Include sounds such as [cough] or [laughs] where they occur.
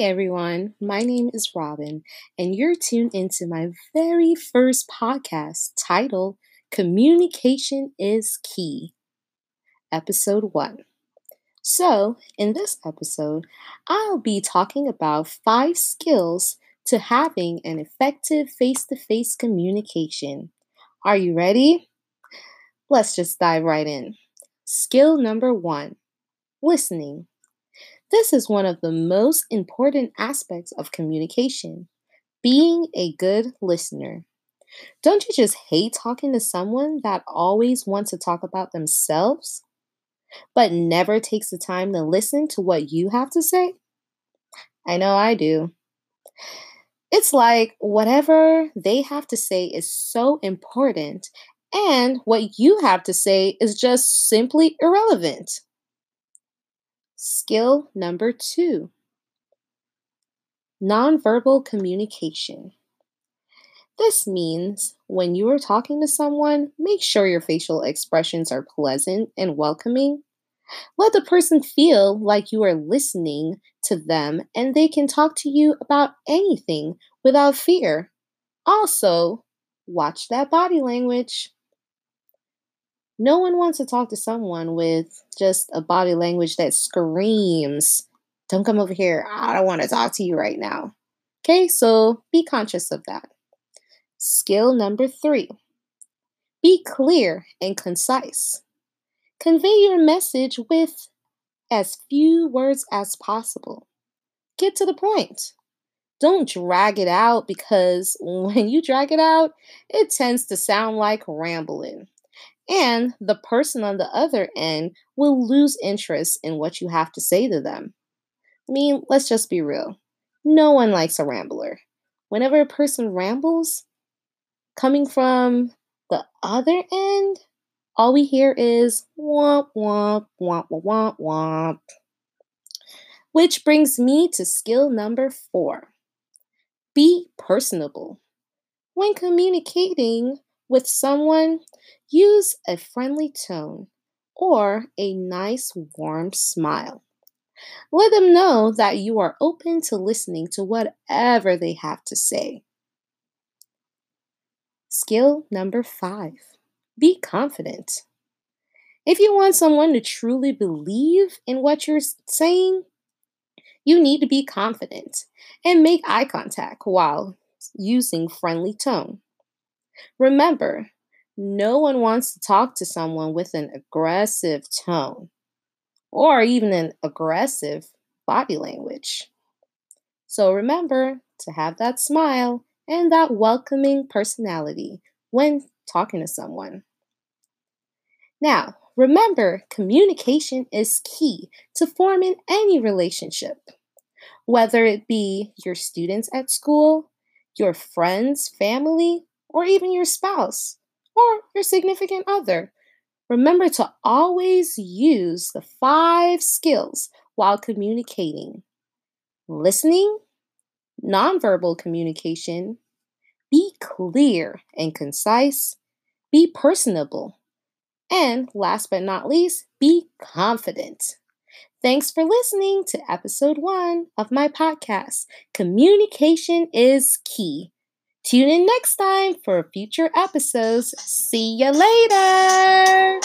Everyone, my name is Robin, and you're tuned into my very first podcast titled Communication is Key, Episode 1. So, in this episode, I'll be talking about five skills to having an effective face to face communication. Are you ready? Let's just dive right in. Skill number one listening. This is one of the most important aspects of communication being a good listener. Don't you just hate talking to someone that always wants to talk about themselves, but never takes the time to listen to what you have to say? I know I do. It's like whatever they have to say is so important, and what you have to say is just simply irrelevant. Skill number two nonverbal communication. This means when you are talking to someone, make sure your facial expressions are pleasant and welcoming. Let the person feel like you are listening to them and they can talk to you about anything without fear. Also, watch that body language. No one wants to talk to someone with just a body language that screams, Don't come over here. I don't want to talk to you right now. Okay, so be conscious of that. Skill number three be clear and concise. Convey your message with as few words as possible. Get to the point. Don't drag it out because [laughs] when you drag it out, it tends to sound like rambling. And the person on the other end will lose interest in what you have to say to them. I mean, let's just be real. No one likes a rambler. Whenever a person rambles, coming from the other end, all we hear is womp womp womp womp womp. Which brings me to skill number four be personable. When communicating with someone, use a friendly tone or a nice warm smile. Let them know that you are open to listening to whatever they have to say. Skill number five be confident. If you want someone to truly believe in what you're saying, you need to be confident and make eye contact while using friendly tone. Remember, no one wants to talk to someone with an aggressive tone or even an aggressive body language. So remember to have that smile and that welcoming personality when talking to someone. Now, remember, communication is key to forming any relationship, whether it be your students at school, your friends, family, or even your spouse or your significant other. Remember to always use the five skills while communicating listening, nonverbal communication, be clear and concise, be personable, and last but not least, be confident. Thanks for listening to episode one of my podcast. Communication is key. Tune in next time for future episodes. See you later.